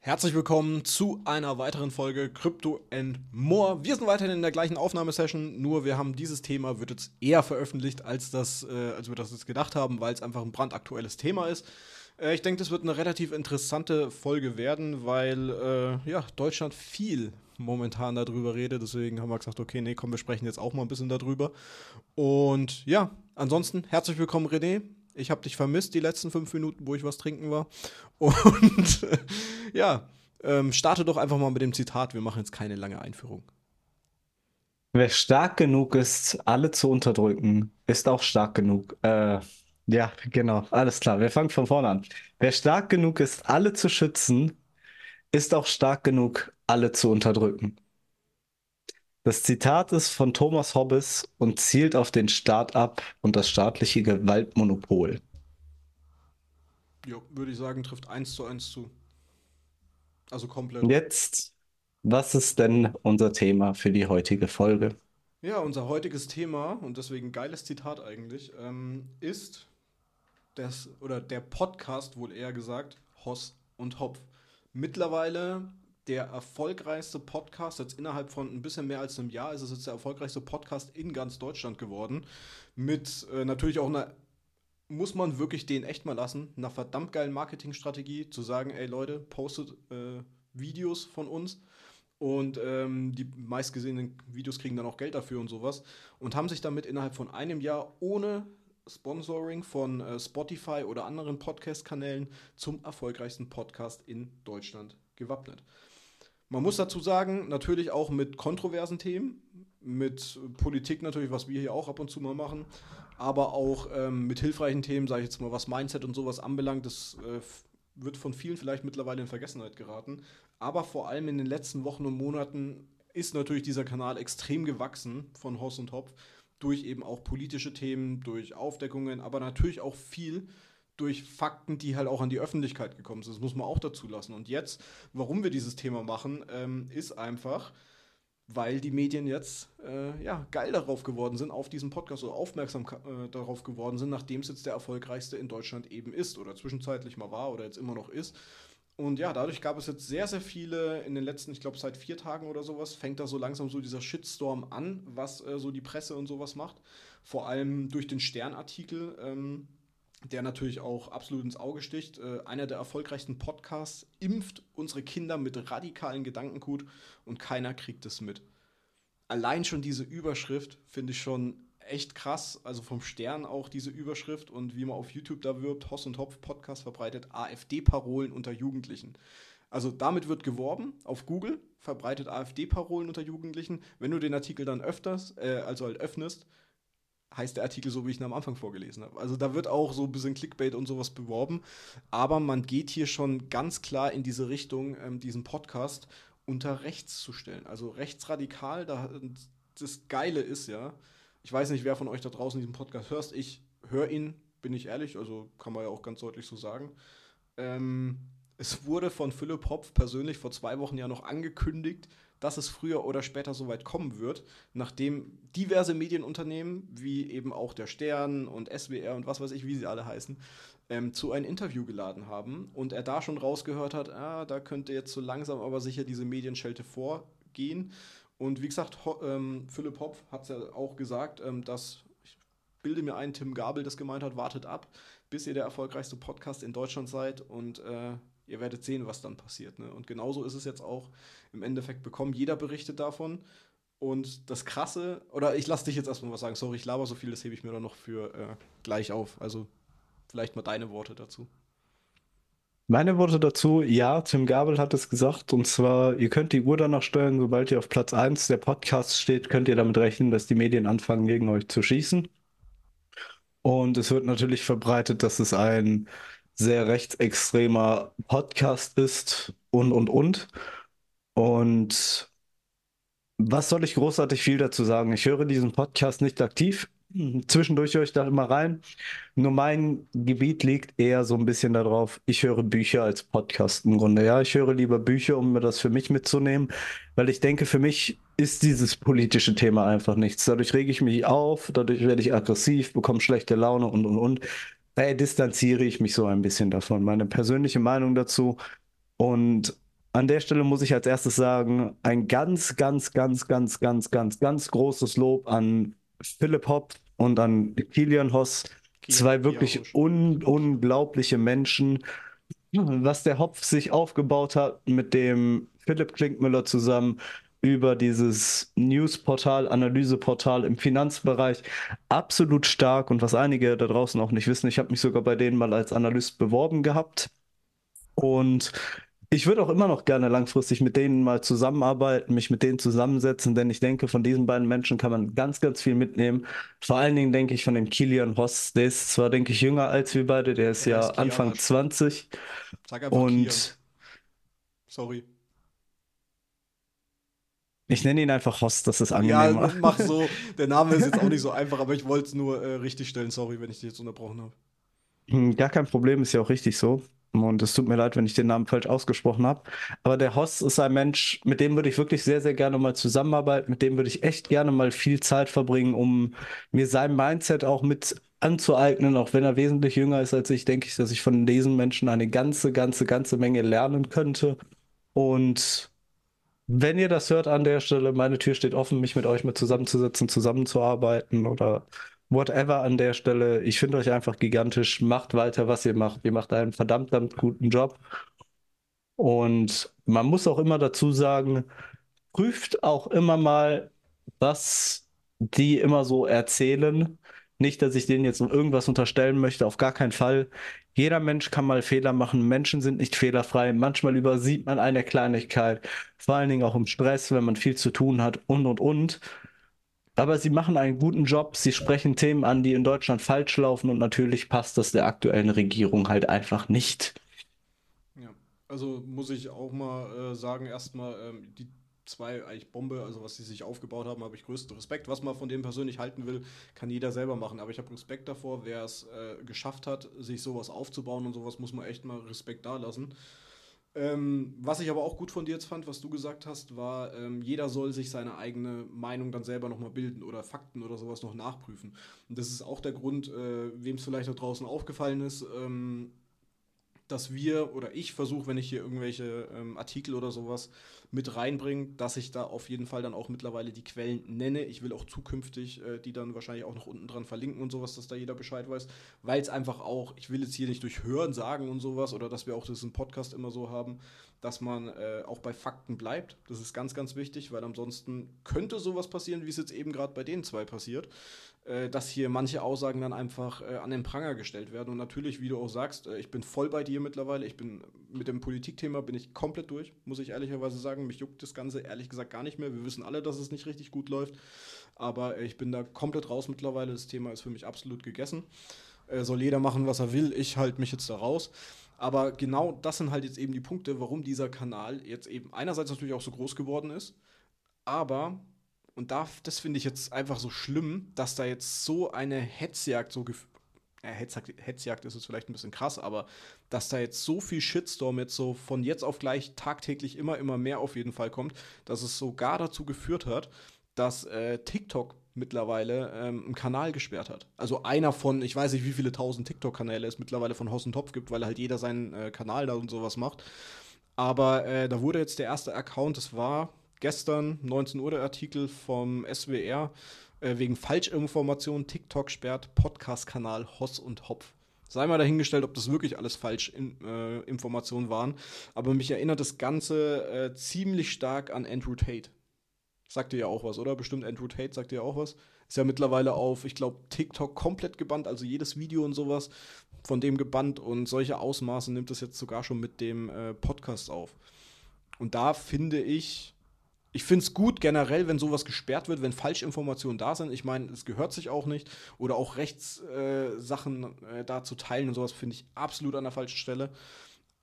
Herzlich willkommen zu einer weiteren Folge Crypto and More. Wir sind weiterhin in der gleichen Aufnahmesession, nur wir haben dieses Thema wird jetzt eher veröffentlicht, als, das, äh, als wir das jetzt gedacht haben, weil es einfach ein brandaktuelles Thema ist. Äh, ich denke, das wird eine relativ interessante Folge werden, weil äh, ja, Deutschland viel momentan darüber redet. Deswegen haben wir gesagt, okay, nee, komm, wir sprechen jetzt auch mal ein bisschen darüber. Und ja, ansonsten herzlich willkommen, René. Ich habe dich vermisst die letzten fünf Minuten, wo ich was trinken war. Und ja, ähm, starte doch einfach mal mit dem Zitat. Wir machen jetzt keine lange Einführung. Wer stark genug ist, alle zu unterdrücken, ist auch stark genug. Äh, ja, genau, alles klar. Wir fangen von vorne an. Wer stark genug ist, alle zu schützen, ist auch stark genug, alle zu unterdrücken. Das Zitat ist von Thomas Hobbes und zielt auf den Staat ab und das staatliche Gewaltmonopol. Ja, würde ich sagen, trifft eins zu eins zu. Also komplett. Und jetzt, was ist denn unser Thema für die heutige Folge? Ja, unser heutiges Thema, und deswegen geiles Zitat eigentlich, ähm, ist das, oder der Podcast, wohl eher gesagt, Hoss und Hopf. Mittlerweile der erfolgreichste Podcast, jetzt innerhalb von ein bisschen mehr als einem Jahr ist es jetzt der erfolgreichste Podcast in ganz Deutschland geworden. Mit äh, natürlich auch einer, muss man wirklich den echt mal lassen, einer verdammt geilen Marketingstrategie, zu sagen, ey Leute, postet äh, Videos von uns und ähm, die meistgesehenen Videos kriegen dann auch Geld dafür und sowas und haben sich damit innerhalb von einem Jahr ohne Sponsoring von äh, Spotify oder anderen Podcast-Kanälen zum erfolgreichsten Podcast in Deutschland gewappnet. Man muss dazu sagen, natürlich auch mit kontroversen Themen, mit Politik natürlich, was wir hier auch ab und zu mal machen, aber auch ähm, mit hilfreichen Themen, sage ich jetzt mal, was Mindset und sowas anbelangt. Das äh, wird von vielen vielleicht mittlerweile in Vergessenheit geraten. Aber vor allem in den letzten Wochen und Monaten ist natürlich dieser Kanal extrem gewachsen von Hoss und Hopf durch eben auch politische Themen, durch Aufdeckungen, aber natürlich auch viel durch Fakten, die halt auch an die Öffentlichkeit gekommen sind. Das muss man auch dazu lassen. Und jetzt, warum wir dieses Thema machen, ähm, ist einfach, weil die Medien jetzt äh, ja, geil darauf geworden sind, auf diesen Podcast oder aufmerksam äh, darauf geworden sind, nachdem es jetzt der erfolgreichste in Deutschland eben ist oder zwischenzeitlich mal war oder jetzt immer noch ist. Und ja, dadurch gab es jetzt sehr, sehr viele in den letzten, ich glaube, seit vier Tagen oder sowas, fängt da so langsam so dieser Shitstorm an, was äh, so die Presse und sowas macht. Vor allem durch den Sternartikel. Ähm, der natürlich auch absolut ins Auge sticht. Äh, einer der erfolgreichsten Podcasts impft unsere Kinder mit radikalen Gedankengut und keiner kriegt es mit. Allein schon diese Überschrift finde ich schon echt krass. Also vom Stern auch diese Überschrift und wie man auf YouTube da wirbt, Hoss und Hopf Podcast verbreitet AfD-Parolen unter Jugendlichen. Also damit wird geworben auf Google, verbreitet AfD-Parolen unter Jugendlichen. Wenn du den Artikel dann öfters, äh, also halt öffnest, heißt der Artikel so, wie ich ihn am Anfang vorgelesen habe. Also da wird auch so ein bisschen Clickbait und sowas beworben. Aber man geht hier schon ganz klar in diese Richtung, ähm, diesen Podcast unter rechts zu stellen. Also rechtsradikal, da, das Geile ist ja, ich weiß nicht, wer von euch da draußen diesen Podcast hört. Ich höre ihn, bin ich ehrlich, also kann man ja auch ganz deutlich so sagen. Ähm, es wurde von Philipp Hopf persönlich vor zwei Wochen ja noch angekündigt, dass es früher oder später soweit kommen wird, nachdem diverse Medienunternehmen, wie eben auch der Stern und SWR und was weiß ich, wie sie alle heißen, ähm, zu einem Interview geladen haben und er da schon rausgehört hat, ah, da könnte jetzt so langsam aber sicher diese Medienschelte vorgehen. Und wie gesagt, Ho ähm, Philipp Hopf hat es ja auch gesagt, ähm, dass, ich bilde mir ein, Tim Gabel das gemeint hat, wartet ab, bis ihr der erfolgreichste Podcast in Deutschland seid und äh, ihr werdet sehen, was dann passiert. Ne? Und genauso ist es jetzt auch im Endeffekt bekommen. Jeder berichtet davon. Und das Krasse, oder ich lasse dich jetzt erstmal was sagen, sorry, ich laber so viel, das hebe ich mir dann noch für äh, gleich auf. Also vielleicht mal deine Worte dazu. Meine Worte dazu, ja, Tim Gabel hat es gesagt, und zwar, ihr könnt die Uhr danach steuern, sobald ihr auf Platz 1 der Podcast steht, könnt ihr damit rechnen, dass die Medien anfangen, gegen euch zu schießen. Und es wird natürlich verbreitet, dass es ein sehr rechtsextremer Podcast ist und, und, und. Und was soll ich großartig viel dazu sagen? Ich höre diesen Podcast nicht aktiv. Zwischendurch höre ich da immer rein. Nur mein Gebiet liegt eher so ein bisschen darauf, ich höre Bücher als Podcast im Grunde. Ja, ich höre lieber Bücher, um mir das für mich mitzunehmen, weil ich denke, für mich ist dieses politische Thema einfach nichts. Dadurch rege ich mich auf, dadurch werde ich aggressiv, bekomme schlechte Laune und, und, und daher distanziere ich mich so ein bisschen davon. Meine persönliche Meinung dazu. Und an der Stelle muss ich als erstes sagen, ein ganz, ganz, ganz, ganz, ganz, ganz, ganz großes Lob an Philipp Hopp und an Kilian Hoss. Zwei wirklich un unglaubliche Menschen. Was der Hopf sich aufgebaut hat mit dem Philipp Klinkmüller zusammen über dieses Newsportal, Analyseportal im Finanzbereich, absolut stark. Und was einige da draußen auch nicht wissen, ich habe mich sogar bei denen mal als Analyst beworben gehabt. Und ich würde auch immer noch gerne langfristig mit denen mal zusammenarbeiten, mich mit denen zusammensetzen, denn ich denke, von diesen beiden Menschen kann man ganz, ganz viel mitnehmen. Vor allen Dingen denke ich von dem Kilian Hoss, der ist zwar, denke ich, jünger als wir beide, der ist Er ja Kian Anfang Hoss. 20 Sag einfach Kian. und Sorry. Ich nenne ihn einfach Hoss, das ist Ja, angenehmer. mach so. Der Name ist jetzt auch nicht so einfach, aber ich wollte es nur äh, richtig stellen. Sorry, wenn ich dich jetzt unterbrochen habe. Hm, Gar kein Problem, ist ja auch richtig so. Und es tut mir leid, wenn ich den Namen falsch ausgesprochen habe. Aber der Hoss ist ein Mensch, mit dem würde ich wirklich sehr, sehr gerne mal zusammenarbeiten. Mit dem würde ich echt gerne mal viel Zeit verbringen, um mir sein Mindset auch mit anzueignen. Auch wenn er wesentlich jünger ist als ich, denke ich, dass ich von diesen Menschen eine ganze, ganze, ganze Menge lernen könnte. Und wenn ihr das hört an der Stelle, meine Tür steht offen, mich mit euch mal zusammenzusetzen, zusammenzuarbeiten oder whatever an der Stelle. Ich finde euch einfach gigantisch. Macht weiter, was ihr macht. Ihr macht einen verdammt, verdammt guten Job. Und man muss auch immer dazu sagen, prüft auch immer mal, was die immer so erzählen. Nicht, dass ich denen jetzt irgendwas unterstellen möchte, auf gar keinen Fall. Jeder Mensch kann mal Fehler machen. Menschen sind nicht fehlerfrei. Manchmal übersieht man eine Kleinigkeit. Vor allen Dingen auch im Stress, wenn man viel zu tun hat und, und, und. Aber sie machen einen guten Job. Sie sprechen Themen an, die in Deutschland falsch laufen. Und natürlich passt das der aktuellen Regierung halt einfach nicht. Ja, also muss ich auch mal äh, sagen, erstmal ähm, die zwei eigentlich Bombe, also was sie sich aufgebaut haben, habe ich größten Respekt. Was man von dem persönlich halten will, kann jeder selber machen. Aber ich habe Respekt davor, wer es äh, geschafft hat, sich sowas aufzubauen und sowas muss man echt mal Respekt dalassen. Ähm, was ich aber auch gut von dir jetzt fand, was du gesagt hast, war, ähm, jeder soll sich seine eigene Meinung dann selber nochmal bilden oder Fakten oder sowas noch nachprüfen. Und das ist auch der Grund, äh, wem es vielleicht da draußen aufgefallen ist, ähm, dass wir oder ich versuche, wenn ich hier irgendwelche ähm, Artikel oder sowas mit reinbringe, dass ich da auf jeden Fall dann auch mittlerweile die Quellen nenne. Ich will auch zukünftig äh, die dann wahrscheinlich auch noch unten dran verlinken und sowas, dass da jeder Bescheid weiß, weil es einfach auch, ich will jetzt hier nicht durch Hören sagen und sowas oder dass wir auch im Podcast immer so haben, dass man äh, auch bei Fakten bleibt. Das ist ganz, ganz wichtig, weil ansonsten könnte sowas passieren, wie es jetzt eben gerade bei den zwei passiert dass hier manche Aussagen dann einfach äh, an den Pranger gestellt werden. Und natürlich, wie du auch sagst, äh, ich bin voll bei dir mittlerweile. Ich bin mit dem Politikthema bin ich komplett durch, muss ich ehrlicherweise sagen. Mich juckt das Ganze ehrlich gesagt gar nicht mehr. Wir wissen alle, dass es nicht richtig gut läuft. Aber äh, ich bin da komplett raus mittlerweile. Das Thema ist für mich absolut gegessen. Äh, soll jeder machen, was er will. Ich halte mich jetzt da raus. Aber genau das sind halt jetzt eben die Punkte, warum dieser Kanal jetzt eben einerseits natürlich auch so groß geworden ist, aber und da, das finde ich jetzt einfach so schlimm, dass da jetzt so eine Hetzjagd so gef äh, Hetzjagd, Hetzjagd ist jetzt vielleicht ein bisschen krass, aber dass da jetzt so viel Shitstorm jetzt so von jetzt auf gleich tagtäglich immer, immer mehr auf jeden Fall kommt, dass es sogar dazu geführt hat, dass äh, TikTok mittlerweile ähm, einen Kanal gesperrt hat. Also einer von, ich weiß nicht, wie viele tausend TikTok-Kanäle es mittlerweile von Hoss und Topf gibt, weil halt jeder seinen äh, Kanal da und sowas macht. Aber äh, da wurde jetzt der erste Account, das war gestern 19 Uhr der Artikel vom SWR äh, wegen Falschinformation TikTok sperrt Podcast-Kanal Hoss und Hopf. Sei mal dahingestellt, ob das wirklich alles Falschinformationen äh, waren. Aber mich erinnert das Ganze äh, ziemlich stark an Andrew Tate. Sagt dir ja auch was, oder? Bestimmt Andrew Tate sagt dir ja auch was. Ist ja mittlerweile auf, ich glaube, TikTok komplett gebannt, also jedes Video und sowas von dem gebannt und solche Ausmaße nimmt es jetzt sogar schon mit dem äh, Podcast auf. Und da finde ich, ich finde es gut generell, wenn sowas gesperrt wird, wenn Falschinformationen da sind. Ich meine, es gehört sich auch nicht. Oder auch Rechtssachen äh, da zu teilen und sowas finde ich absolut an der falschen Stelle.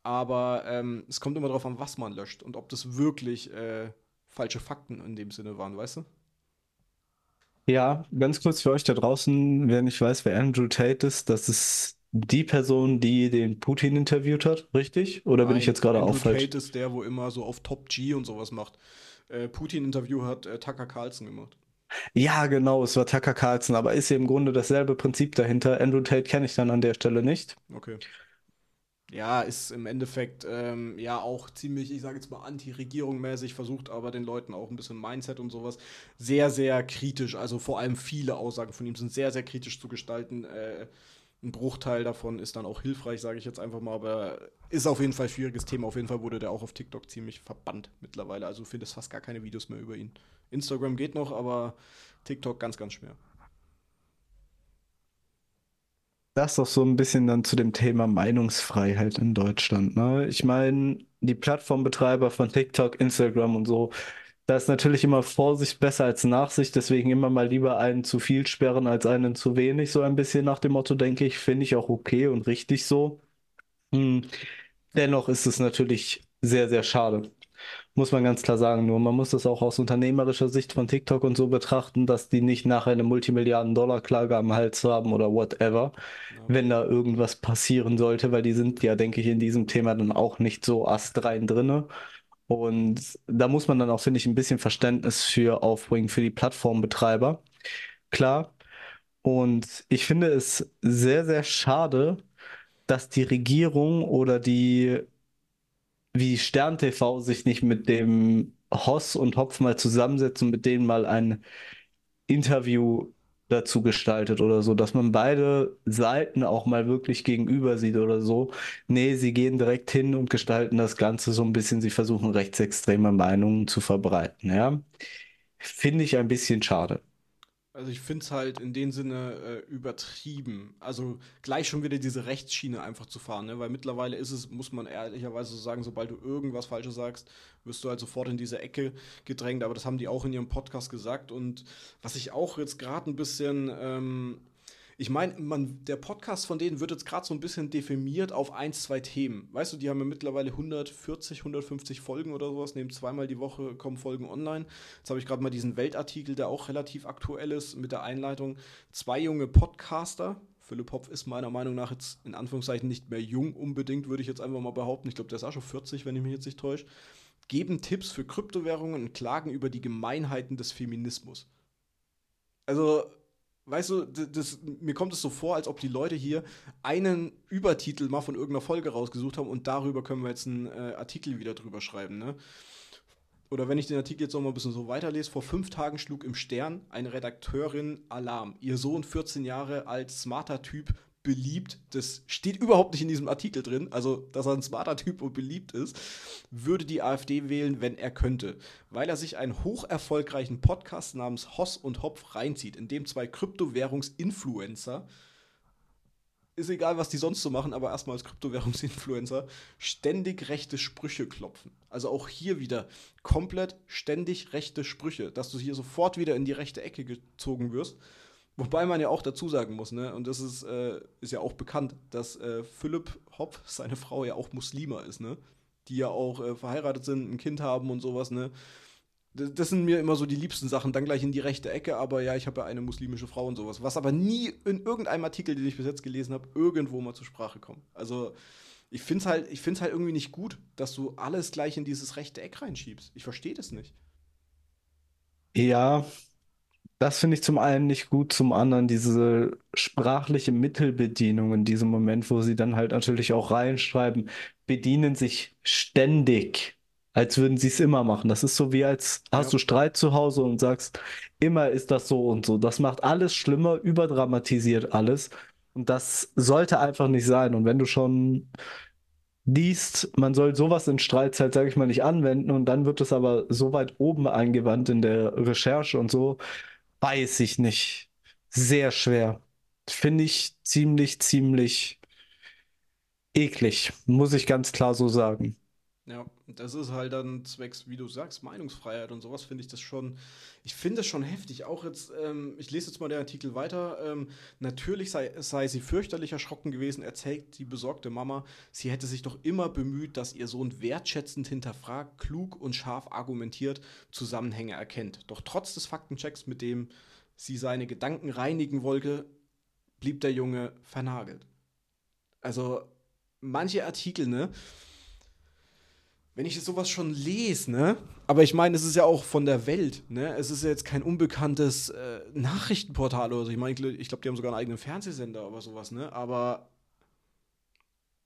Aber ähm, es kommt immer darauf an, was man löscht und ob das wirklich äh, falsche Fakten in dem Sinne waren, weißt du? Ja, ganz kurz für euch da draußen, wer nicht weiß, wer Andrew Tate ist, das ist die Person, die den Putin interviewt hat, richtig? Oder bin ich Nein, jetzt gerade auch Andrew falsch? Tate ist der, wo immer so auf Top G und sowas macht. Äh, Putin-Interview hat äh, Tucker Carlson gemacht. Ja, genau, es war Tucker Carlson, aber ist im Grunde dasselbe Prinzip dahinter. Andrew Tate kenne ich dann an der Stelle nicht. Okay. ja, ist im Endeffekt ähm, ja auch ziemlich, ich sage jetzt mal, anti-Regierung mäßig, versucht aber den Leuten auch ein bisschen Mindset und sowas sehr, sehr kritisch. Also vor allem viele Aussagen von ihm sind sehr, sehr kritisch zu gestalten. Äh, ein Bruchteil davon ist dann auch hilfreich, sage ich jetzt einfach mal, aber ist auf jeden Fall ein schwieriges Thema. Auf jeden Fall wurde der auch auf TikTok ziemlich verbannt mittlerweile. Also findest fast gar keine Videos mehr über ihn. Instagram geht noch, aber TikTok ganz, ganz schwer. Das doch so ein bisschen dann zu dem Thema Meinungsfreiheit in Deutschland, ne? Ich meine, die Plattformbetreiber von TikTok, Instagram und so, da ist natürlich immer Vorsicht besser als Nachsicht, deswegen immer mal lieber einen zu viel sperren als einen zu wenig, so ein bisschen nach dem Motto, denke ich, finde ich auch okay und richtig so. Hm. Dennoch ist es natürlich sehr, sehr schade. Muss man ganz klar sagen. Nur man muss das auch aus unternehmerischer Sicht von TikTok und so betrachten, dass die nicht nachher eine Multimilliarden-Dollar-Klage am Hals haben oder whatever, ja. wenn da irgendwas passieren sollte, weil die sind ja, denke ich, in diesem Thema dann auch nicht so astrein drinne. Und da muss man dann auch, finde ich, ein bisschen Verständnis für aufbringen für die Plattformbetreiber. Klar. Und ich finde es sehr, sehr schade, dass die Regierung oder die wie Stern TV sich nicht mit dem Hoss und Hopf mal zusammensetzt und mit denen mal ein Interview dazu gestaltet oder so, dass man beide Seiten auch mal wirklich gegenüber sieht oder so. Nee, sie gehen direkt hin und gestalten das Ganze so ein bisschen, sie versuchen rechtsextreme Meinungen zu verbreiten, ja. Finde ich ein bisschen schade. Also ich finde es halt in dem Sinne äh, übertrieben. Also gleich schon wieder diese Rechtsschiene einfach zu fahren, ne? weil mittlerweile ist es, muss man ehrlicherweise so sagen, sobald du irgendwas Falsches sagst, wirst du halt sofort in diese Ecke gedrängt. Aber das haben die auch in ihrem Podcast gesagt. Und was ich auch jetzt gerade ein bisschen ähm, ich meine, der Podcast von denen wird jetzt gerade so ein bisschen definiert auf ein, zwei Themen. Weißt du, die haben ja mittlerweile 140, 150 Folgen oder sowas, nehmen zweimal die Woche kommen Folgen online. Jetzt habe ich gerade mal diesen Weltartikel, der auch relativ aktuell ist, mit der Einleitung. Zwei junge Podcaster. Philipp Hopf ist meiner Meinung nach jetzt in Anführungszeichen nicht mehr jung unbedingt, würde ich jetzt einfach mal behaupten. Ich glaube, der ist auch schon 40, wenn ich mich jetzt nicht täusche. Geben Tipps für Kryptowährungen und klagen über die Gemeinheiten des Feminismus. Also, weißt du, das, mir kommt es so vor, als ob die Leute hier einen Übertitel mal von irgendeiner Folge rausgesucht haben und darüber können wir jetzt einen äh, Artikel wieder drüber schreiben, ne? Oder wenn ich den Artikel jetzt noch mal ein bisschen so weiterlese, vor fünf Tagen schlug im Stern eine Redakteurin Alarm. Ihr Sohn, 14 Jahre alt, smarter Typ, beliebt, das steht überhaupt nicht in diesem Artikel drin, also dass er ein smarter Typ und beliebt ist, würde die AfD wählen, wenn er könnte, weil er sich einen hoch erfolgreichen Podcast namens Hoss und Hopf reinzieht, in dem zwei Kryptowährungsinfluencer ist egal, was die sonst so machen, aber erstmal als Kryptowährungsinfluencer ständig rechte Sprüche klopfen. Also auch hier wieder komplett ständig rechte Sprüche, dass du hier sofort wieder in die rechte Ecke gezogen wirst Wobei man ja auch dazu sagen muss, ne, und das ist, äh, ist ja auch bekannt, dass äh, Philipp Hopp, seine Frau, ja auch Muslima ist, ne? Die ja auch äh, verheiratet sind, ein Kind haben und sowas, ne? Das, das, sind mir immer so die liebsten Sachen, dann gleich in die rechte Ecke, aber ja, ich habe ja eine muslimische Frau und sowas. Was aber nie in irgendeinem Artikel, den ich bis jetzt gelesen habe, irgendwo mal zur Sprache kommt. Also, ich finde es halt, halt irgendwie nicht gut, dass du alles gleich in dieses rechte Eck reinschiebst. Ich verstehe das nicht. Ja, das finde ich zum einen nicht gut, zum anderen diese sprachliche Mittelbedienung in diesem Moment, wo sie dann halt natürlich auch reinschreiben, bedienen sich ständig, als würden sie es immer machen. Das ist so wie als hast du Streit zu Hause und sagst, immer ist das so und so. Das macht alles schlimmer, überdramatisiert alles. Und das sollte einfach nicht sein. Und wenn du schon liest, man soll sowas in Streitzeit, sage ich mal, nicht anwenden und dann wird es aber so weit oben eingewandt in der Recherche und so, Weiß ich nicht. Sehr schwer. Finde ich ziemlich, ziemlich eklig, muss ich ganz klar so sagen. Ja, das ist halt dann zwecks, wie du sagst, Meinungsfreiheit und sowas finde ich das schon, ich finde das schon heftig. Auch jetzt, ähm, ich lese jetzt mal den Artikel weiter. Ähm, natürlich sei, sei sie fürchterlich erschrocken gewesen, erzählt die besorgte Mama, sie hätte sich doch immer bemüht, dass ihr Sohn wertschätzend hinterfragt, klug und scharf argumentiert, Zusammenhänge erkennt. Doch trotz des Faktenchecks, mit dem sie seine Gedanken reinigen wollte, blieb der Junge vernagelt. Also, manche Artikel, ne? Wenn ich sowas schon lese, ne? Aber ich meine, es ist ja auch von der Welt, ne? Es ist ja jetzt kein unbekanntes äh, Nachrichtenportal oder so. Ich meine, ich glaube, die haben sogar einen eigenen Fernsehsender oder sowas, ne? Aber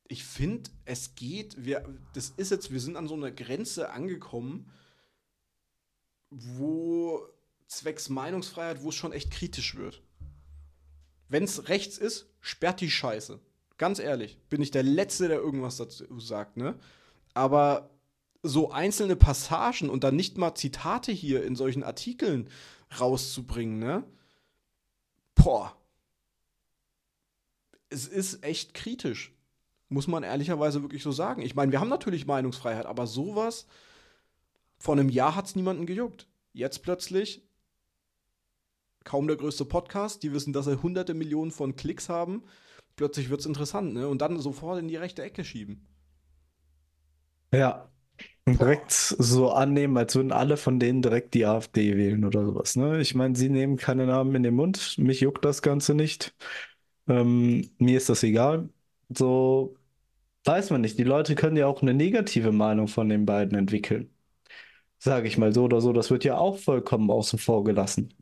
ich finde, es geht, wir, das ist jetzt, wir sind an so einer Grenze angekommen, wo zwecks Meinungsfreiheit, wo es schon echt kritisch wird. Wenn es rechts ist, sperrt die Scheiße. Ganz ehrlich, bin ich der Letzte, der irgendwas dazu sagt, ne? Aber so einzelne Passagen und dann nicht mal Zitate hier in solchen Artikeln rauszubringen, ne? Boah. Es ist echt kritisch. Muss man ehrlicherweise wirklich so sagen. Ich meine, wir haben natürlich Meinungsfreiheit, aber sowas, vor einem Jahr hat es niemanden gejuckt. Jetzt plötzlich kaum der größte Podcast, die wissen, dass sie hunderte Millionen von Klicks haben. Plötzlich wird es interessant, ne? Und dann sofort in die rechte Ecke schieben. Ja. Direkt so annehmen, als würden alle von denen direkt die AfD wählen oder sowas. Ne? Ich meine, sie nehmen keine Namen in den Mund. Mich juckt das Ganze nicht. Ähm, mir ist das egal. So weiß man nicht. Die Leute können ja auch eine negative Meinung von den beiden entwickeln. Sage ich mal so oder so. Das wird ja auch vollkommen außen vor gelassen.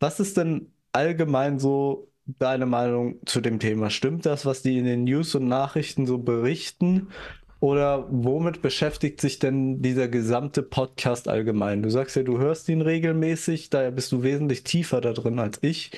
Was ist denn allgemein so deine Meinung zu dem Thema? Stimmt das, was die in den News und Nachrichten so berichten? Oder womit beschäftigt sich denn dieser gesamte Podcast allgemein? Du sagst ja, du hörst ihn regelmäßig, daher bist du wesentlich tiefer da drin als ich.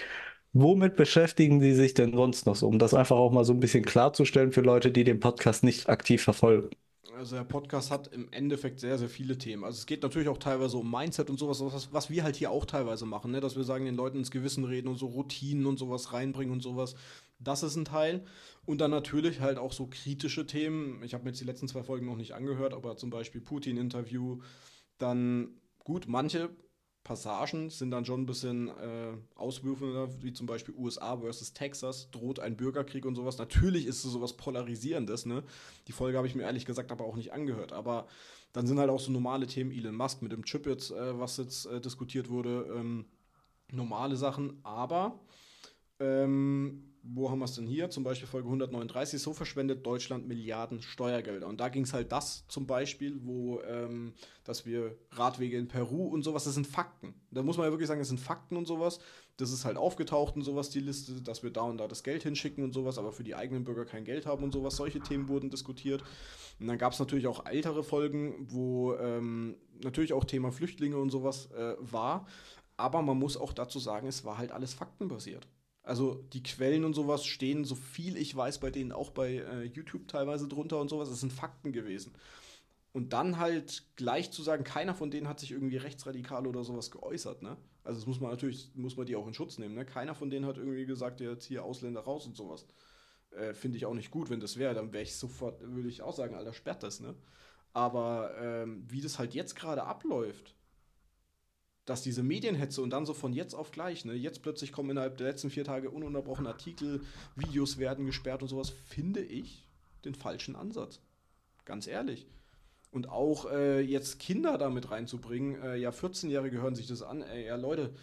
Womit beschäftigen Sie sich denn sonst noch so, um das einfach auch mal so ein bisschen klarzustellen für Leute, die den Podcast nicht aktiv verfolgen? Also der Podcast hat im Endeffekt sehr, sehr viele Themen. Also es geht natürlich auch teilweise um Mindset und sowas, was, was wir halt hier auch teilweise machen, ne? dass wir sagen, den Leuten ins Gewissen reden und so Routinen und sowas reinbringen und sowas. Das ist ein Teil. Und dann natürlich halt auch so kritische Themen. Ich habe mir jetzt die letzten zwei Folgen noch nicht angehört, aber zum Beispiel Putin-Interview. Dann gut, manche Passagen sind dann schon ein bisschen äh, auswürfender, wie zum Beispiel USA versus Texas, droht ein Bürgerkrieg und sowas. Natürlich ist es sowas Polarisierendes, ne? Die Folge habe ich mir ehrlich gesagt aber auch nicht angehört. Aber dann sind halt auch so normale Themen, Elon Musk mit dem Chip jetzt, äh, was jetzt äh, diskutiert wurde, ähm, normale Sachen. Aber ähm, wo haben wir es denn hier? Zum Beispiel Folge 139, so verschwendet Deutschland Milliarden Steuergelder. Und da ging es halt das zum Beispiel, wo, ähm, dass wir Radwege in Peru und sowas, das sind Fakten. Da muss man ja wirklich sagen, das sind Fakten und sowas. Das ist halt aufgetaucht und sowas, die Liste, dass wir da und da das Geld hinschicken und sowas, aber für die eigenen Bürger kein Geld haben und sowas. Solche Themen wurden diskutiert. Und dann gab es natürlich auch ältere Folgen, wo ähm, natürlich auch Thema Flüchtlinge und sowas äh, war. Aber man muss auch dazu sagen, es war halt alles faktenbasiert. Also die Quellen und sowas stehen, so viel ich weiß, bei denen auch bei äh, YouTube teilweise drunter und sowas. Das sind Fakten gewesen. Und dann halt gleich zu sagen, keiner von denen hat sich irgendwie rechtsradikal oder sowas geäußert, ne? Also das muss man natürlich, muss man die auch in Schutz nehmen, ne? Keiner von denen hat irgendwie gesagt, jetzt hier Ausländer raus und sowas. Äh, Finde ich auch nicht gut, wenn das wäre, dann wäre ich sofort, würde ich auch sagen, Alter, sperrt das, ne? Aber ähm, wie das halt jetzt gerade abläuft, dass diese Medienhetze und dann so von jetzt auf gleich, ne, jetzt plötzlich kommen innerhalb der letzten vier Tage ununterbrochen Artikel, Videos werden gesperrt und sowas, finde ich den falschen Ansatz. Ganz ehrlich. Und auch äh, jetzt Kinder damit reinzubringen, äh, ja, 14-Jährige hören sich das an, ey, ja, Leute,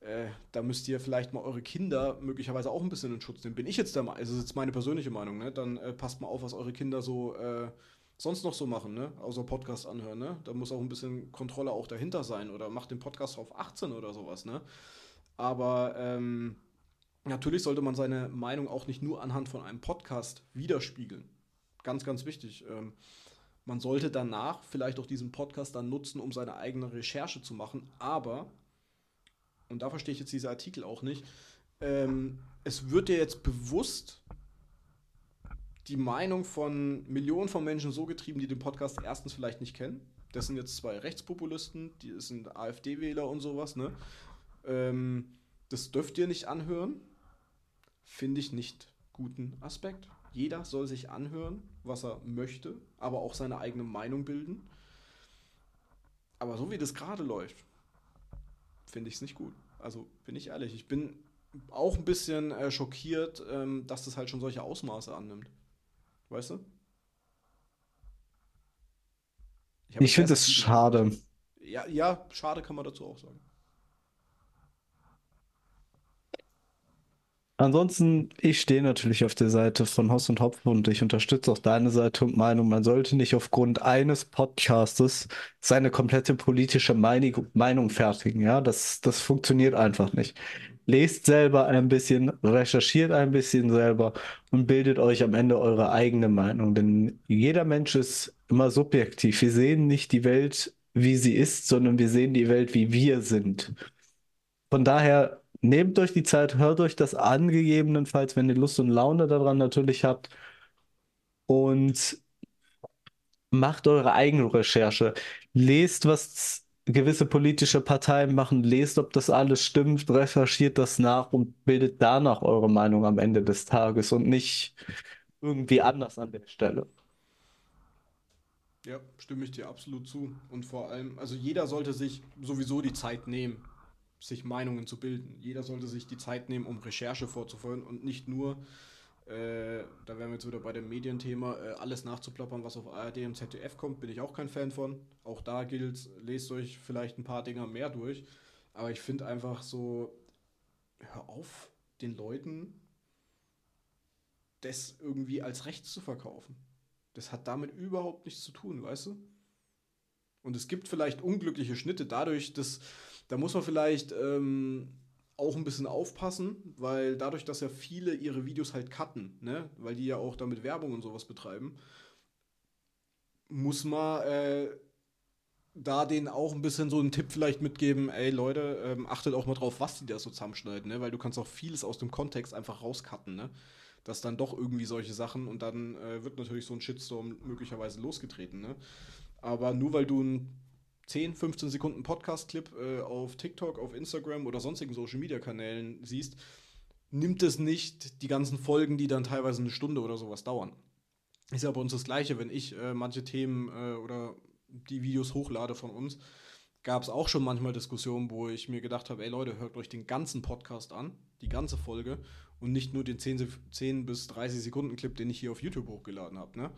äh, da müsst ihr vielleicht mal eure Kinder möglicherweise auch ein bisschen in Schutz nehmen. Bin ich jetzt der Meinung, also das ist jetzt meine persönliche Meinung, ne? Dann äh, passt mal auf, was eure Kinder so äh, sonst noch so machen, ne? Außer Podcast anhören, ne? Da muss auch ein bisschen Kontrolle auch dahinter sein oder macht den Podcast auf 18 oder sowas, ne? Aber ähm, natürlich sollte man seine Meinung auch nicht nur anhand von einem Podcast widerspiegeln. Ganz, ganz wichtig. Ähm, man sollte danach vielleicht auch diesen Podcast dann nutzen, um seine eigene Recherche zu machen. Aber, und da verstehe ich jetzt diese Artikel auch nicht, ähm, es wird dir jetzt bewusst die Meinung von Millionen von Menschen so getrieben, die den Podcast erstens vielleicht nicht kennen. Das sind jetzt zwei Rechtspopulisten, die sind AfD-Wähler und sowas, ne? Ähm, das dürft ihr nicht anhören. Finde ich nicht guten Aspekt. Jeder soll sich anhören, was er möchte, aber auch seine eigene Meinung bilden. Aber so wie das gerade läuft, finde ich es nicht gut. Also bin ich ehrlich, ich bin auch ein bisschen äh, schockiert, ähm, dass das halt schon solche Ausmaße annimmt. Weißt du? Ich, ich finde es schade. Ja, ja, schade kann man dazu auch sagen. Ansonsten, ich stehe natürlich auf der Seite von Hoss und Hopf und ich unterstütze auch deine Seite und Meinung. Man sollte nicht aufgrund eines Podcastes seine komplette politische Meinung fertigen. Ja, das, das funktioniert einfach nicht. Lest selber ein bisschen, recherchiert ein bisschen selber und bildet euch am Ende eure eigene Meinung. Denn jeder Mensch ist immer subjektiv. Wir sehen nicht die Welt, wie sie ist, sondern wir sehen die Welt, wie wir sind. Von daher nehmt euch die Zeit, hört euch das an, gegebenenfalls, wenn ihr Lust und Laune daran natürlich habt. Und macht eure eigene Recherche. Lest, was gewisse politische Parteien machen, lest, ob das alles stimmt, recherchiert das nach und bildet danach eure Meinung am Ende des Tages und nicht irgendwie anders an der Stelle. Ja, stimme ich dir absolut zu. Und vor allem, also jeder sollte sich sowieso die Zeit nehmen, sich Meinungen zu bilden. Jeder sollte sich die Zeit nehmen, um Recherche vorzuführen und nicht nur äh, da wären wir jetzt wieder bei dem Medienthema, äh, alles nachzuplappern, was auf ARD und ZDF kommt, bin ich auch kein Fan von. Auch da gilt, lest euch vielleicht ein paar Dinger mehr durch. Aber ich finde einfach so, hör auf, den Leuten das irgendwie als Recht zu verkaufen. Das hat damit überhaupt nichts zu tun, weißt du? Und es gibt vielleicht unglückliche Schnitte dadurch, dass da muss man vielleicht ähm, auch ein bisschen aufpassen, weil dadurch, dass ja viele ihre Videos halt cutten, ne, weil die ja auch damit Werbung und sowas betreiben, muss man äh, da denen auch ein bisschen so einen Tipp vielleicht mitgeben, ey Leute, ähm, achtet auch mal drauf, was die da so zusammenschneiden, ne, weil du kannst auch vieles aus dem Kontext einfach rauscutten, ne, dass dann doch irgendwie solche Sachen und dann äh, wird natürlich so ein Shitstorm möglicherweise losgetreten, ne, aber nur weil du ein 10, 15 Sekunden Podcast-Clip äh, auf TikTok, auf Instagram oder sonstigen Social-Media-Kanälen siehst, nimmt es nicht die ganzen Folgen, die dann teilweise eine Stunde oder sowas dauern. Ist ja bei uns das Gleiche, wenn ich äh, manche Themen äh, oder die Videos hochlade von uns, gab es auch schon manchmal Diskussionen, wo ich mir gedacht habe, ey Leute, hört euch den ganzen Podcast an, die ganze Folge und nicht nur den 10, 10 bis 30 Sekunden Clip, den ich hier auf YouTube hochgeladen habe. Ne?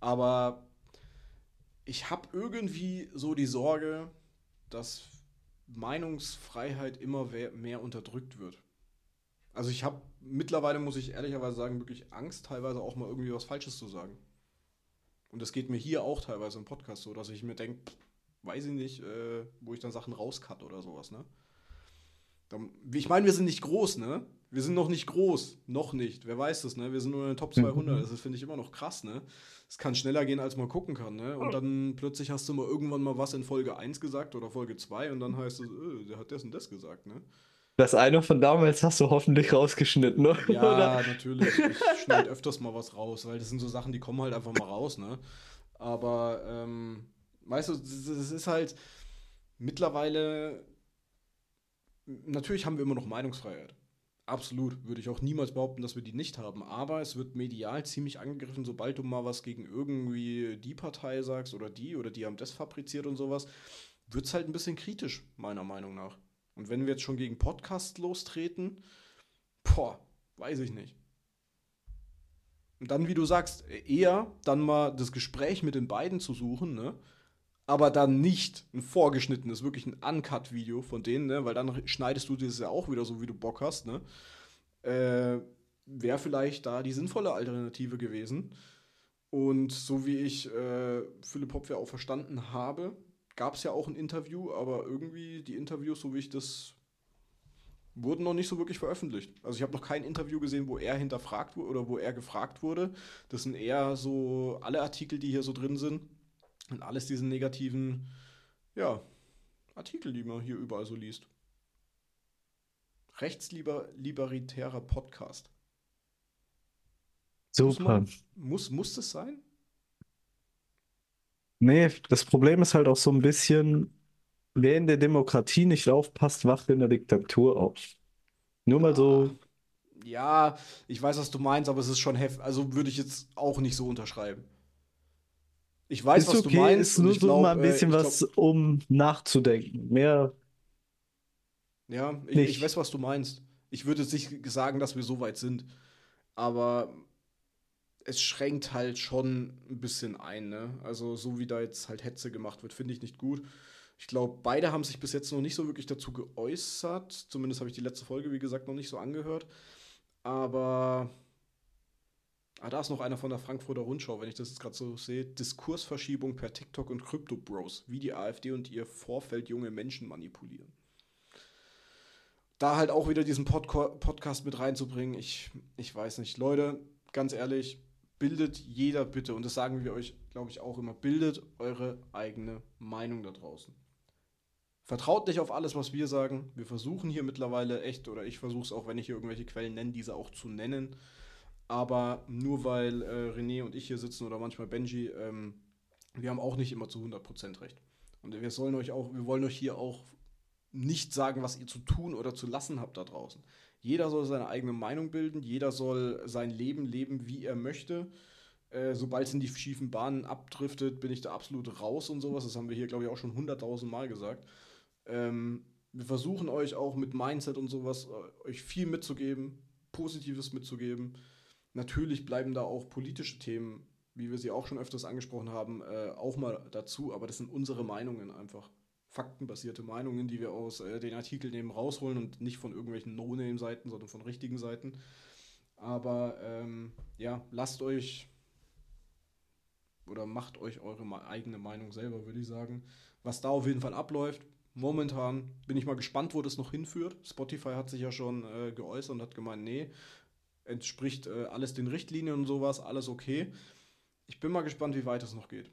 Aber ich habe irgendwie so die Sorge, dass Meinungsfreiheit immer mehr unterdrückt wird. Also ich habe mittlerweile, muss ich ehrlicherweise sagen, wirklich Angst, teilweise auch mal irgendwie was Falsches zu sagen. Und das geht mir hier auch teilweise im Podcast so, dass ich mir denke, weiß ich nicht, äh, wo ich dann Sachen rauscut oder sowas, ne? Ich meine, wir sind nicht groß, ne? Wir sind noch nicht groß. Noch nicht. Wer weiß das, ne? Wir sind nur in den Top 200. Mhm. Das finde ich immer noch krass, ne? Es kann schneller gehen, als man gucken kann, ne? Und dann plötzlich hast du mal irgendwann mal was in Folge 1 gesagt oder Folge 2 und dann heißt es, öh, der hat das und das gesagt, ne? Das eine von damals hast du hoffentlich rausgeschnitten, ne? Ja, oder? natürlich. Ich schneide öfters mal was raus, weil das sind so Sachen, die kommen halt einfach mal raus, ne? Aber, ähm, weißt du, es ist halt mittlerweile natürlich haben wir immer noch Meinungsfreiheit. Absolut, würde ich auch niemals behaupten, dass wir die nicht haben. Aber es wird medial ziemlich angegriffen, sobald du mal was gegen irgendwie die Partei sagst oder die oder die haben das fabriziert und sowas, wird es halt ein bisschen kritisch, meiner Meinung nach. Und wenn wir jetzt schon gegen Podcast lostreten, boah, weiß ich nicht. Und dann, wie du sagst, eher dann mal das Gespräch mit den beiden zu suchen, ne? Aber dann nicht ein vorgeschnittenes, wirklich ein Uncut-Video von denen, ne? weil dann schneidest du das ja auch wieder so, wie du Bock hast. Ne? Äh, Wäre vielleicht da die sinnvolle Alternative gewesen. Und so wie ich äh, Philipp Hopf ja auch verstanden habe, gab es ja auch ein Interview, aber irgendwie die Interviews, so wie ich das, wurden noch nicht so wirklich veröffentlicht. Also ich habe noch kein Interview gesehen, wo er hinterfragt wurde oder wo er gefragt wurde. Das sind eher so alle Artikel, die hier so drin sind und alles diese negativen, ja, Artikel, die man hier überall so liest. Rechtslibertärer Podcast. Super. Muss, man, muss, muss das sein? Nee, das Problem ist halt auch so ein bisschen, wer in der Demokratie nicht aufpasst, wacht in der Diktatur auf. Nur mal so. Ja, ich weiß, was du meinst, aber es ist schon heftig. Also würde ich jetzt auch nicht so unterschreiben. Ich weiß, ist was okay, du meinst. Ist nur so glaub, mal ein bisschen äh, was, glaub, um nachzudenken. Mehr. Ja, ich, ich, weiß, was du meinst. Ich würde jetzt nicht sagen, dass wir so weit sind. Aber es schränkt halt schon ein bisschen ein. Ne? Also, so wie da jetzt halt Hetze gemacht wird, finde ich nicht gut. Ich glaube, beide haben sich bis jetzt noch nicht so wirklich dazu geäußert. Zumindest habe ich die letzte Folge, wie gesagt, noch nicht so angehört. Aber Ah, da ist noch einer von der Frankfurter Rundschau, wenn ich das jetzt gerade so sehe. Diskursverschiebung per TikTok und Crypto Bros, wie die AfD und ihr Vorfeld junge Menschen manipulieren. da halt auch wieder diesen Podco Podcast mit reinzubringen, ich, ich weiß nicht. Leute, ganz ehrlich, bildet jeder bitte, und das sagen wir euch, glaube ich, auch immer, bildet eure eigene Meinung da draußen. Vertraut nicht auf alles, was wir sagen. Wir versuchen hier mittlerweile echt, oder ich versuche es auch, wenn ich hier irgendwelche Quellen nenne, diese auch zu nennen. Aber nur weil äh, René und ich hier sitzen oder manchmal Benji, ähm, wir haben auch nicht immer zu 100% recht. Und wir sollen euch auch, wir wollen euch hier auch nicht sagen, was ihr zu tun oder zu lassen habt da draußen. Jeder soll seine eigene Meinung bilden, jeder soll sein Leben leben, wie er möchte. Äh, Sobald es in die schiefen Bahnen abdriftet, bin ich da absolut raus und sowas. Das haben wir hier, glaube ich, auch schon hunderttausend Mal gesagt. Ähm, wir versuchen euch auch mit Mindset und sowas äh, euch viel mitzugeben, Positives mitzugeben. Natürlich bleiben da auch politische Themen, wie wir sie auch schon öfters angesprochen haben, äh, auch mal dazu, aber das sind unsere Meinungen einfach. Faktenbasierte Meinungen, die wir aus äh, den Artikeln eben rausholen und nicht von irgendwelchen No-Name-Seiten, sondern von richtigen Seiten. Aber ähm, ja, lasst euch oder macht euch eure eigene Meinung selber, würde ich sagen. Was da auf jeden Fall abläuft, Momentan bin ich mal gespannt, wo das noch hinführt. Spotify hat sich ja schon äh, geäußert und hat gemeint, nee, entspricht äh, alles den Richtlinien und sowas, alles okay. Ich bin mal gespannt, wie weit es noch geht.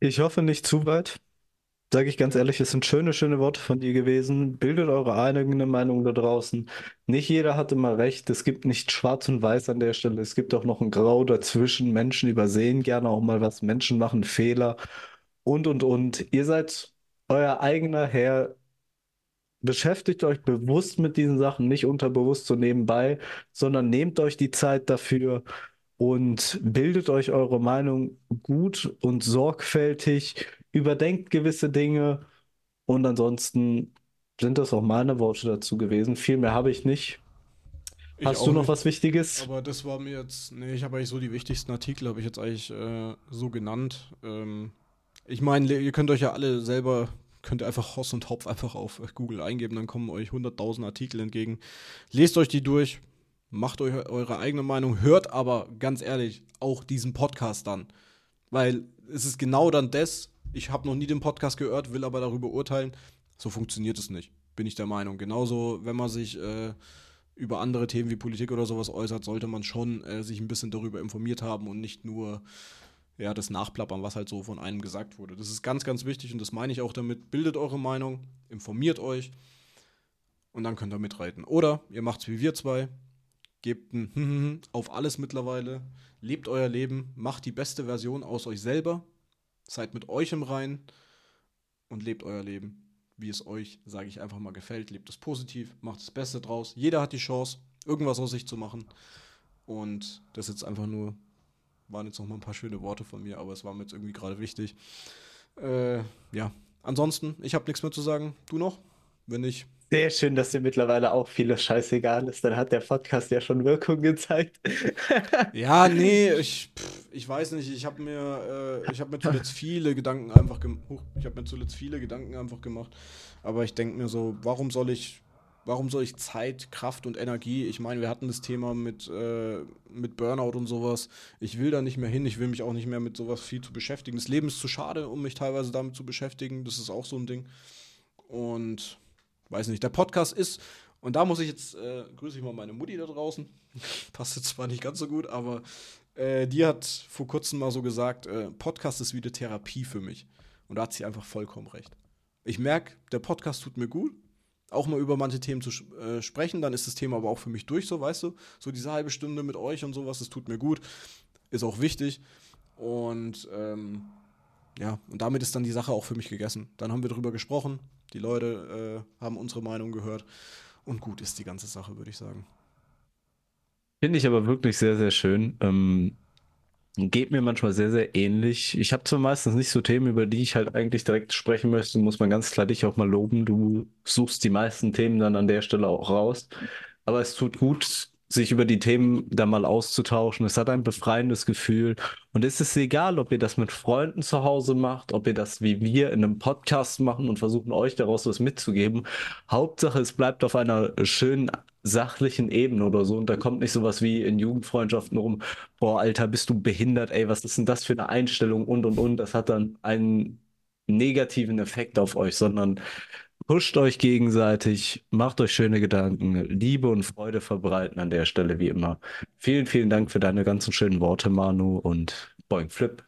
Ich hoffe nicht zu weit. Sage ich ganz ehrlich, es sind schöne, schöne Worte von dir gewesen. Bildet eure eigene Meinung da draußen. Nicht jeder hat immer recht. Es gibt nicht schwarz und weiß an der Stelle. Es gibt auch noch ein Grau dazwischen. Menschen übersehen gerne auch mal was. Menschen machen Fehler und, und, und. Ihr seid euer eigener Herr. Beschäftigt euch bewusst mit diesen Sachen, nicht unterbewusst so nebenbei, sondern nehmt euch die Zeit dafür und bildet euch eure Meinung gut und sorgfältig, überdenkt gewisse Dinge und ansonsten sind das auch meine Worte dazu gewesen. Viel mehr habe ich nicht. Ich Hast du noch nicht, was Wichtiges? aber das war mir jetzt, nee, ich habe eigentlich so die wichtigsten Artikel, habe ich jetzt eigentlich äh, so genannt. Ähm, ich meine, ihr könnt euch ja alle selber, könnt ihr einfach Hoss und Hopf einfach auf Google eingeben, dann kommen euch 100.000 Artikel entgegen. Lest euch die durch, macht euch eure eigene Meinung, hört aber ganz ehrlich auch diesen Podcast dann. Weil es ist genau dann das, ich habe noch nie den Podcast gehört, will aber darüber urteilen. So funktioniert es nicht, bin ich der Meinung. Genauso, wenn man sich äh, über andere Themen wie Politik oder sowas äußert, sollte man schon äh, sich ein bisschen darüber informiert haben und nicht nur ja, das Nachplappern, was halt so von einem gesagt wurde. Das ist ganz, ganz wichtig und das meine ich auch damit. Bildet eure Meinung, informiert euch und dann könnt ihr mitreiten. Oder ihr macht es wie wir zwei, gebt ein auf alles mittlerweile, lebt euer Leben, macht die beste Version aus euch selber, seid mit euch im Reinen und lebt euer Leben, wie es euch, sage ich einfach mal, gefällt. Lebt es positiv, macht das Beste draus. Jeder hat die Chance, irgendwas aus sich zu machen. Und das ist jetzt einfach nur waren jetzt noch mal ein paar schöne Worte von mir, aber es war mir jetzt irgendwie gerade wichtig. Äh, ja, ansonsten, ich habe nichts mehr zu sagen. Du noch? Wenn nicht. Sehr schön, dass dir mittlerweile auch vieles scheißegal ist. Dann hat der Podcast ja schon Wirkung gezeigt. ja, nee, ich, pff, ich weiß nicht. Ich habe mir, äh, ich habe mir zuletzt viele Gedanken einfach gemacht. Ich habe mir zuletzt viele Gedanken einfach gemacht. Aber ich denke mir so, warum soll ich warum soll ich Zeit, Kraft und Energie? Ich meine, wir hatten das Thema mit, äh, mit Burnout und sowas. Ich will da nicht mehr hin. Ich will mich auch nicht mehr mit sowas viel zu beschäftigen. Das Leben ist zu schade, um mich teilweise damit zu beschäftigen. Das ist auch so ein Ding. Und weiß nicht, der Podcast ist, und da muss ich jetzt, äh, grüße ich mal meine Mutti da draußen. Passt jetzt zwar nicht ganz so gut, aber äh, die hat vor kurzem mal so gesagt, äh, Podcast ist wie eine Therapie für mich. Und da hat sie einfach vollkommen recht. Ich merke, der Podcast tut mir gut auch mal über manche Themen zu äh, sprechen. Dann ist das Thema aber auch für mich durch, so weißt du. So diese halbe Stunde mit euch und sowas, das tut mir gut. Ist auch wichtig. Und ähm, ja, und damit ist dann die Sache auch für mich gegessen. Dann haben wir darüber gesprochen. Die Leute äh, haben unsere Meinung gehört. Und gut ist die ganze Sache, würde ich sagen. Finde ich aber wirklich sehr, sehr schön. Ähm, Geht mir manchmal sehr, sehr ähnlich. Ich habe zwar meistens nicht so Themen, über die ich halt eigentlich direkt sprechen möchte, muss man ganz klar dich auch mal loben. Du suchst die meisten Themen dann an der Stelle auch raus. Aber es tut gut, sich über die Themen da mal auszutauschen. Es hat ein befreiendes Gefühl. Und es ist egal, ob ihr das mit Freunden zu Hause macht, ob ihr das wie wir in einem Podcast machen und versuchen, euch daraus was mitzugeben. Hauptsache, es bleibt auf einer schönen sachlichen Ebene oder so und da kommt nicht sowas wie in Jugendfreundschaften rum, boah, Alter, bist du behindert, ey, was ist denn das für eine Einstellung und und und. Das hat dann einen negativen Effekt auf euch, sondern Pusht euch gegenseitig, macht euch schöne Gedanken, Liebe und Freude verbreiten an der Stelle wie immer. Vielen, vielen Dank für deine ganzen schönen Worte, Manu und Boing Flip.